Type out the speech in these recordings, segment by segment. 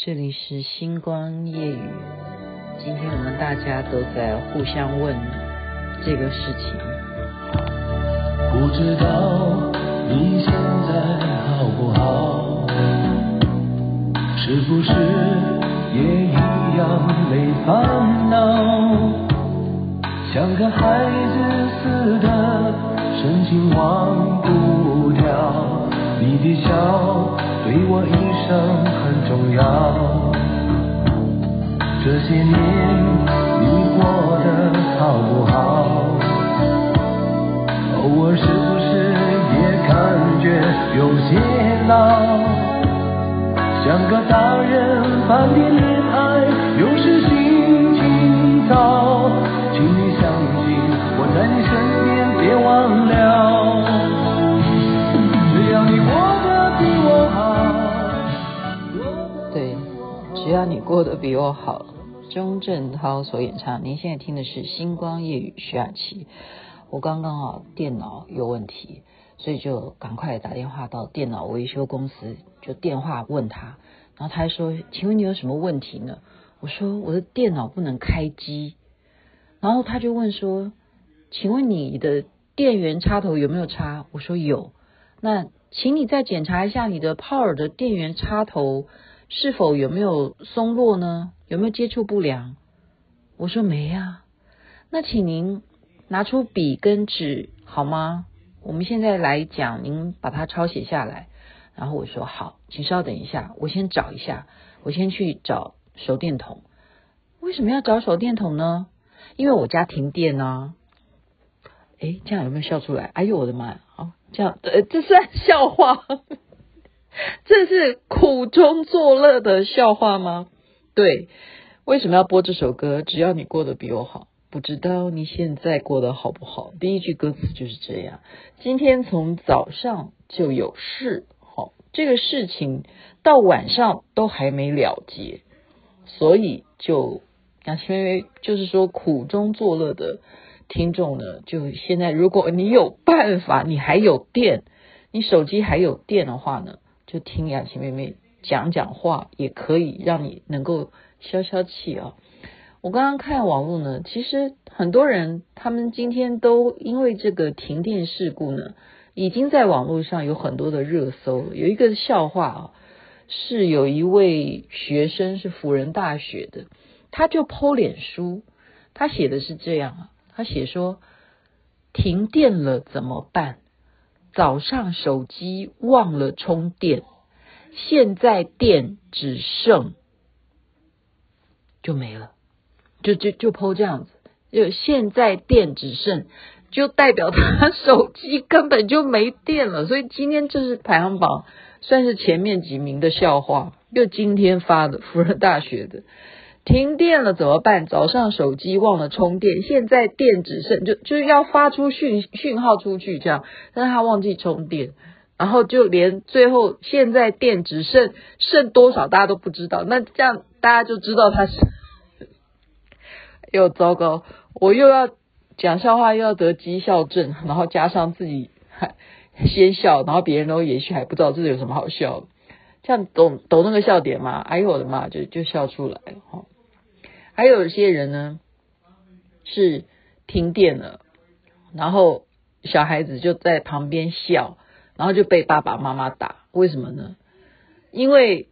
这里是星光夜语。今天我们大家都在互相问这个事情。不知道你现在好不好？是不是也一样没烦恼？像个孩子似的深情忘不掉。你的笑对我一生很重要。这些年你过得好不好？偶尔是不是也感觉有些老？像个大人般的恋爱，有时心情糟。请你相信我在你身边，别忘了。只要你过得比我好，钟镇涛所演唱。您现在听的是《星光夜雨》徐雅琪。我刚刚啊，电脑有问题，所以就赶快打电话到电脑维修公司，就电话问他，然后他还说：“请问你有什么问题呢？”我说：“我的电脑不能开机。”然后他就问说：“请问你的电源插头有没有插？”我说：“有。”那请你再检查一下你的 Power 的电源插头。是否有没有松落呢？有没有接触不良？我说没呀。那请您拿出笔跟纸好吗？我们现在来讲，您把它抄写下来。然后我说好，请稍等一下，我先找一下，我先去找手电筒。为什么要找手电筒呢？因为我家停电呢。诶，这样有没有笑出来？哎呦我的妈呀！这样，呃，这算笑话。这是苦中作乐的笑话吗？对，为什么要播这首歌？只要你过得比我好，不知道你现在过得好不好？第一句歌词就是这样。今天从早上就有事，好，这个事情到晚上都还没了结，所以就啊，因为就是说苦中作乐的听众呢，就现在如果你有办法，你还有电，你手机还有电的话呢？就听雅琪妹妹讲讲话，也可以让你能够消消气啊。我刚刚看网络呢，其实很多人他们今天都因为这个停电事故呢，已经在网络上有很多的热搜。有一个笑话啊，是有一位学生是辅仁大学的，他就剖脸书，他写的是这样啊，他写说停电了怎么办？早上手机忘了充电，现在电只剩就没了，就就就 po 这样子，就现在电只剩，就代表他手机根本就没电了。所以今天这是排行榜算是前面几名的笑话，就今天发的，福仁大学的。停电了怎么办？早上手机忘了充电，现在电只剩就就是要发出讯讯号出去这样，但是他忘记充电，然后就连最后现在电只剩剩多少大家都不知道，那这样大家就知道他是，又糟糕，我又要讲笑话又要得讥笑症，然后加上自己还先笑，然后别人都也许还不知道这有什么好笑的，这样懂懂那个笑点吗？哎呦我的妈，就就笑出来了哈。还有一些人呢，是停电了，然后小孩子就在旁边笑，然后就被爸爸妈妈打。为什么呢？因为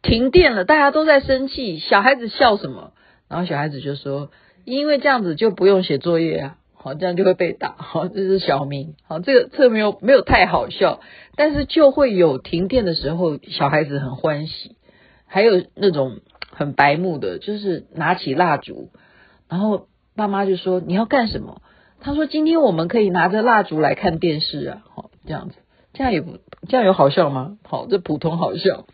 停电了，大家都在生气，小孩子笑什么？然后小孩子就说：“因为这样子就不用写作业啊，好，这样就会被打。”好，这是小明。好，这个这个没有没有太好笑，但是就会有停电的时候，小孩子很欢喜。还有那种。很白目的，就是拿起蜡烛，然后爸妈就说，你要干什么？他说今天我们可以拿着蜡烛来看电视啊，好，这样子，这样也不这样有好笑吗？好，这普通好笑。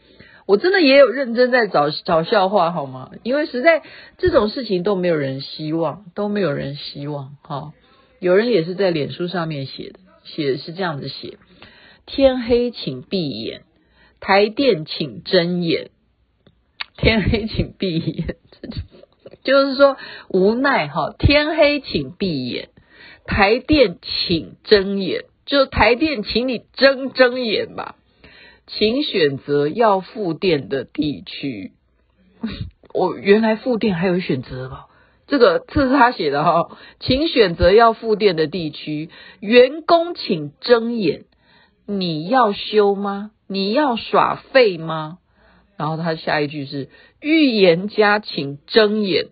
我真的也有认真在找找笑话好吗？因为实在这种事情都没有人希望，都没有人希望。哈，有人也是在脸书上面写的，写是这样子写：天黑请闭眼，台电请睁眼。天黑请闭眼，就是说无奈哈。天黑请闭眼，台电请睁眼，就台电请你睁睁眼吧。请选择要复电的地区。我原来复电还有选择吧？这个这是他写的哈，请选择要复电的地区。员工请睁眼，你要休吗？你要耍废吗？然后他下一句是：预言家请睁眼，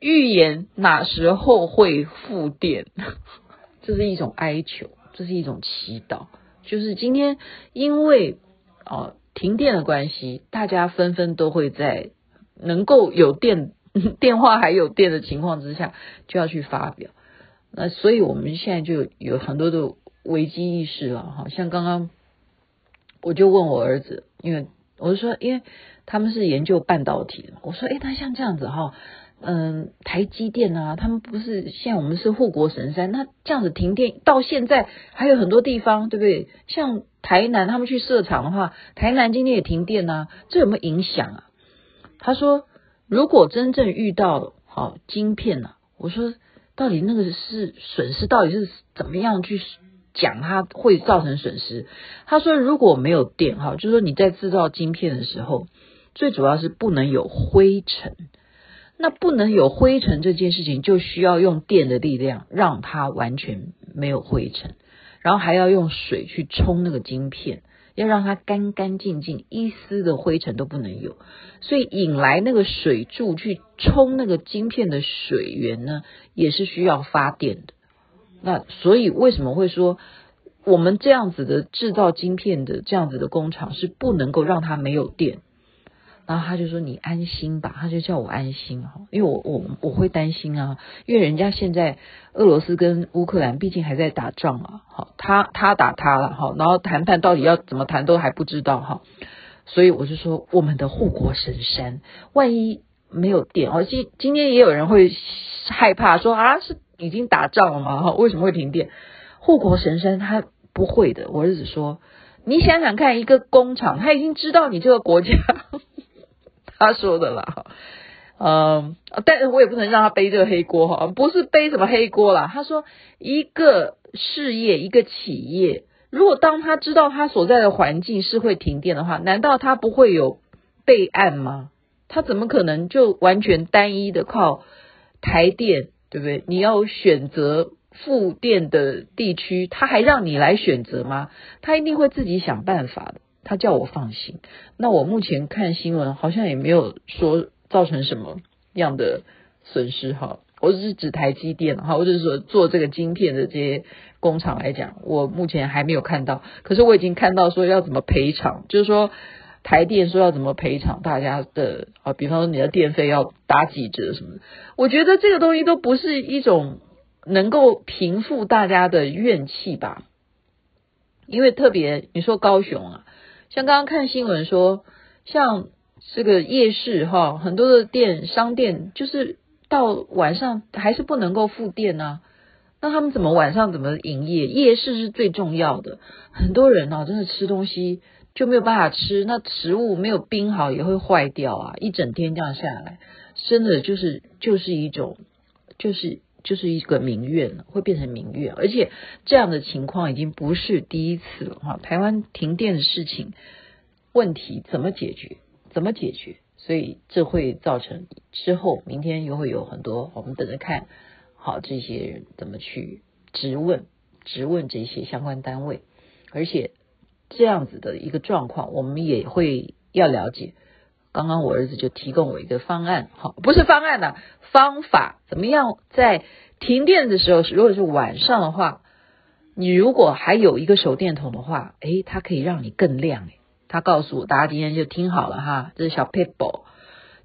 预言哪时候会复电？这是一种哀求，这是一种祈祷。就是今天因为哦停电的关系，大家纷纷都会在能够有电。电话还有电的情况之下，就要去发表。那所以我们现在就有很多的危机意识了哈。像刚刚我就问我儿子，因为我就说，因为他们是研究半导体的，我说，诶，那像这样子哈，嗯，台积电啊，他们不是现在我们是护国神山，那这样子停电到现在还有很多地方，对不对？像台南他们去设厂的话，台南今天也停电啊，这有没有影响啊？他说。如果真正遇到好晶片呢、啊？我说到底那个是损失，到底是怎么样去讲它会造成损失？他说如果没有电哈，就是说你在制造晶片的时候，最主要是不能有灰尘。那不能有灰尘这件事情，就需要用电的力量让它完全没有灰尘，然后还要用水去冲那个晶片。要让它干干净净，一丝的灰尘都不能有，所以引来那个水柱去冲那个晶片的水源呢，也是需要发电的。那所以为什么会说我们这样子的制造晶片的这样子的工厂是不能够让它没有电？然后他就说：“你安心吧。”他就叫我安心哈，因为我我我会担心啊，因为人家现在俄罗斯跟乌克兰毕竟还在打仗啊，好，他他打他了哈，然后谈判到底要怎么谈都还不知道哈，所以我就说我们的护国神山，万一没有电哦，今今天也有人会害怕说啊，是已经打仗了吗？哈，为什么会停电？护国神山他不会的，我儿子说，你想想看，一个工厂他已经知道你这个国家。他说的啦，嗯，但是我也不能让他背这个黑锅哈，不是背什么黑锅啦。他说，一个事业，一个企业，如果当他知道他所在的环境是会停电的话，难道他不会有备案吗？他怎么可能就完全单一的靠台电，对不对？你要选择复电的地区，他还让你来选择吗？他一定会自己想办法的。他叫我放心，那我目前看新闻好像也没有说造成什么样的损失哈。我只是指台积电哈，或者是说做这个晶片的这些工厂来讲，我目前还没有看到。可是我已经看到说要怎么赔偿，就是说台电说要怎么赔偿大家的啊，比方说你的电费要打几折什么的。我觉得这个东西都不是一种能够平复大家的怨气吧，因为特别你说高雄啊。像刚刚看新闻说，像这个夜市哈，很多的店商店就是到晚上还是不能够复电啊。那他们怎么晚上怎么营业？夜市是最重要的，很多人哦，真的吃东西就没有办法吃，那食物没有冰好也会坏掉啊。一整天这样下来，真的就是就是一种就是就是一个民怨了，会变成民怨，而且这样的情况已经不是第一次了哈。台湾停电的事情问题怎么解决？怎么解决？所以这会造成之后明天又会有很多，我们等着看好这些人怎么去质问质问这些相关单位，而且这样子的一个状况，我们也会要了解。刚刚我儿子就提供我一个方案，好，不是方案呐，方法怎么样在停电的时候，如果是晚上的话，你如果还有一个手电筒的话，诶，它可以让你更亮。他告诉我，大家今天就听好了哈，这是小撇步，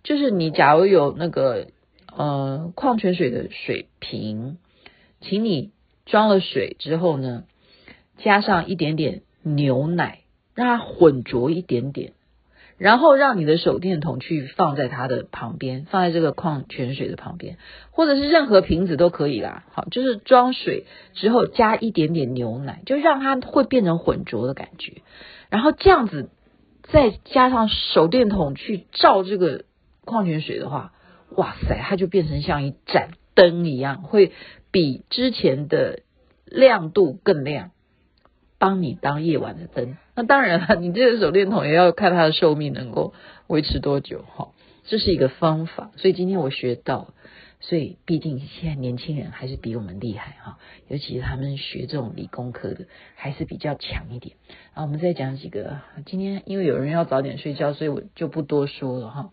就是你假如有那个呃矿泉水的水瓶，请你装了水之后呢，加上一点点牛奶，让它混浊一点点。然后让你的手电筒去放在它的旁边，放在这个矿泉水的旁边，或者是任何瓶子都可以啦。好，就是装水之后加一点点牛奶，就让它会变成混浊的感觉。然后这样子再加上手电筒去照这个矿泉水的话，哇塞，它就变成像一盏灯一样，会比之前的亮度更亮。帮你当夜晚的灯。那当然了，你这个手电筒也要看它的寿命能够维持多久哈，这是一个方法。所以今天我学到。所以，毕竟现在年轻人还是比我们厉害哈，尤其是他们学这种理工科的，还是比较强一点。然后我们再讲几个，今天因为有人要早点睡觉，所以我就不多说了哈。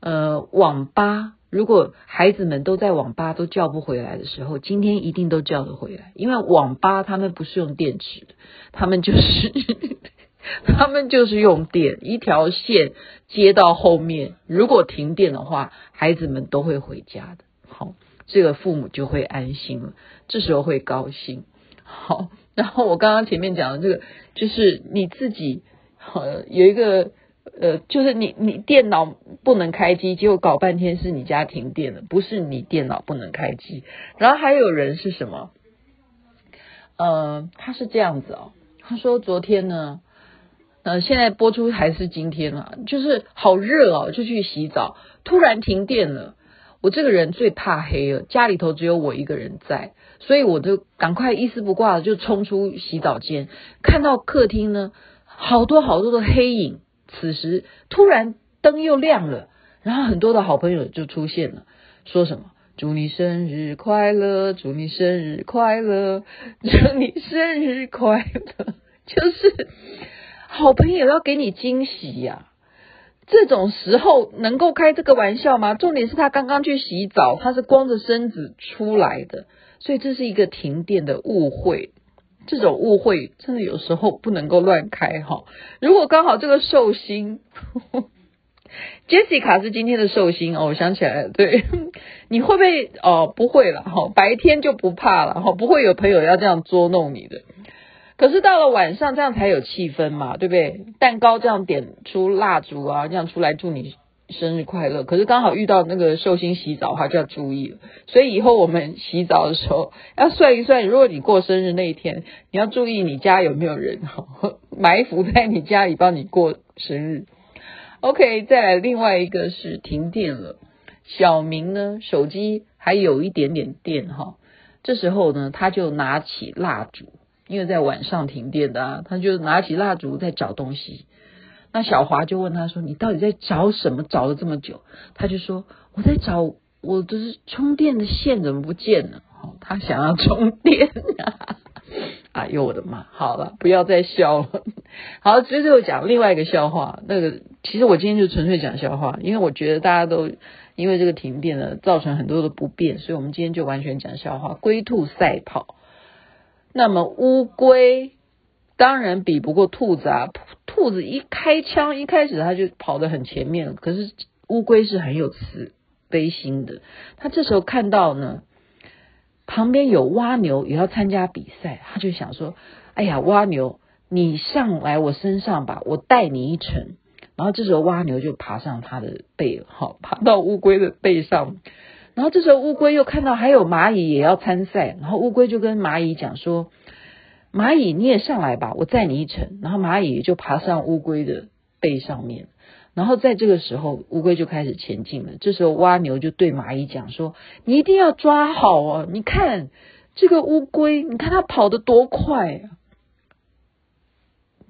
呃，网吧，如果孩子们都在网吧都叫不回来的时候，今天一定都叫得回来，因为网吧他们不是用电池，他们就是 他们就是用电，一条线接到后面，如果停电的话，孩子们都会回家的。好，这个父母就会安心了，这时候会高兴。好，然后我刚刚前面讲的这个，就是你自己，呃，有一个，呃，就是你你电脑不能开机，结果搞半天是你家停电了，不是你电脑不能开机。然后还有人是什么？呃，他是这样子哦，他说昨天呢，呃，现在播出还是今天啊，就是好热哦，就去洗澡，突然停电了。我这个人最怕黑了，家里头只有我一个人在，所以我就赶快一丝不挂的就冲出洗澡间，看到客厅呢，好多好多的黑影。此时突然灯又亮了，然后很多的好朋友就出现了，说什么“祝你生日快乐，祝你生日快乐，祝你生日快乐”，就是好朋友要给你惊喜呀、啊。这种时候能够开这个玩笑吗？重点是他刚刚去洗澡，他是光着身子出来的，所以这是一个停电的误会。这种误会真的有时候不能够乱开哈。如果刚好这个寿星，Jessica 是今天的寿星哦，我想起来了，对，你会不会哦？不会了哈，白天就不怕了哈，不会有朋友要这样捉弄你的。可是到了晚上，这样才有气氛嘛，对不对？蛋糕这样点出蜡烛啊，这样出来祝你生日快乐。可是刚好遇到那个寿星洗澡，他就要注意了。所以以后我们洗澡的时候要算一算，如果你过生日那一天，你要注意你家有没有人埋伏在你家里帮你过生日。OK，再来另外一个是停电了，小明呢手机还有一点点电哈，这时候呢他就拿起蜡烛。因为在晚上停电的啊，他就拿起蜡烛在找东西。那小华就问他说：“你到底在找什么？找了这么久？”他就说：“我在找我的充电的线怎么不见了？”哦，他想要充电啊！哎呦我的妈！好了，不要再笑了。好，最后讲另外一个笑话。那个其实我今天就纯粹讲笑话，因为我觉得大家都因为这个停电呢，造成很多的不便，所以我们今天就完全讲笑话。龟兔赛跑。那么乌龟当然比不过兔子啊！兔子一开枪，一开始它就跑得很前面。可是乌龟是很有慈悲心的，它这时候看到呢，旁边有蜗牛也要参加比赛，他就想说：“哎呀，蜗牛，你上来我身上吧，我带你一程。”然后这时候蜗牛就爬上它的背，好，爬到乌龟的背上。然后这时候乌龟又看到还有蚂蚁也要参赛，然后乌龟就跟蚂蚁讲说：“蚂蚁你也上来吧，我载你一程。”然后蚂蚁就爬上乌龟的背上面，然后在这个时候乌龟就开始前进了。这时候蜗牛就对蚂蚁讲说：“你一定要抓好啊！你看这个乌龟，你看它跑得多快啊！”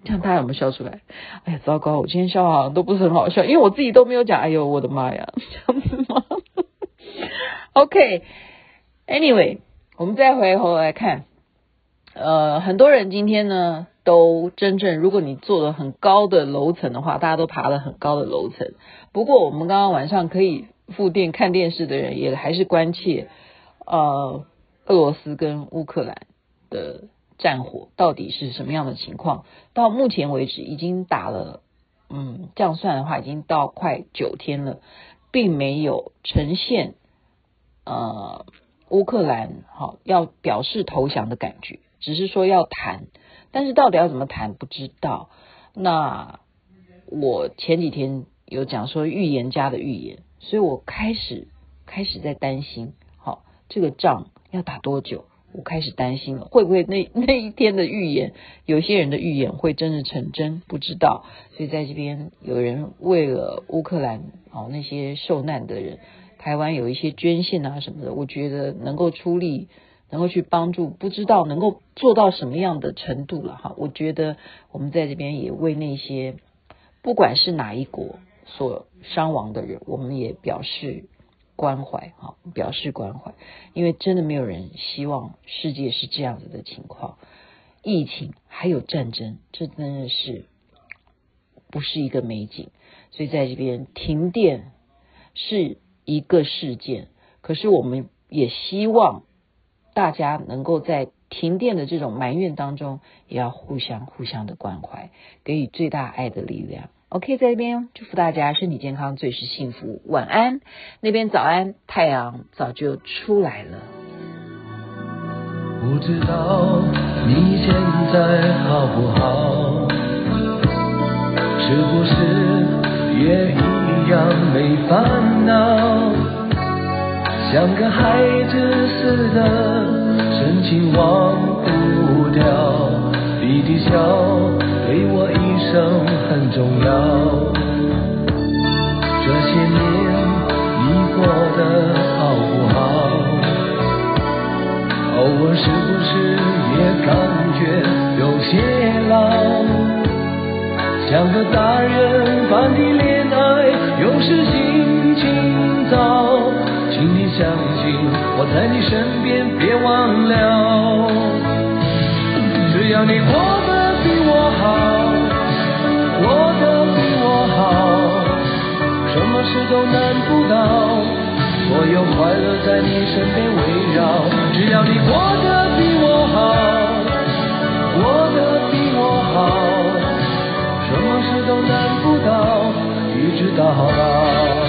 这样大家有没有笑出来？哎呀，糟糕！我今天笑话都不是很好笑，因为我自己都没有讲。哎呦，我的妈呀，这样子吗？OK，Anyway，我们再回头来看，呃，很多人今天呢都真正，如果你坐了很高的楼层的话，大家都爬了很高的楼层。不过我们刚刚晚上可以复电看电视的人，也还是关切，呃，俄罗斯跟乌克兰的战火到底是什么样的情况？到目前为止，已经打了，嗯，这样算的话，已经到快九天了，并没有呈现。呃，乌克兰好要表示投降的感觉，只是说要谈，但是到底要怎么谈不知道。那我前几天有讲说预言家的预言，所以我开始开始在担心，好，这个仗要打多久？我开始担心了，会不会那那一天的预言，有些人的预言会真的成真？不知道。所以在这边有人为了乌克兰哦那些受难的人。台湾有一些捐献啊什么的，我觉得能够出力，能够去帮助，不知道能够做到什么样的程度了哈。我觉得我们在这边也为那些不管是哪一国所伤亡的人，我们也表示关怀哈，表示关怀，因为真的没有人希望世界是这样子的情况，疫情还有战争，这真的是不是一个美景。所以在这边停电是一个事件，可是我们也希望大家能够在停电的这种埋怨当中，也要互相互相的关怀，给予最大爱的力量。OK，在这边祝福大家身体健康，最是幸福。晚安，那边早安，太阳早就出来了。不知道你现在好不好？是不是？也一样没烦恼，像个孩子似的深情忘不掉，你的笑对我一生很重要。这些年你过得好不好？偶尔是不是也感觉有些老？像个大人般的恋爱，有时心情糟，请你相信我在你身边，别忘了。只要你过得比我好，过得比我好，什么事都难不倒，所有快乐在你身边围绕。只要你过得比我好，过得比我好。什么事都难不倒，一直到老。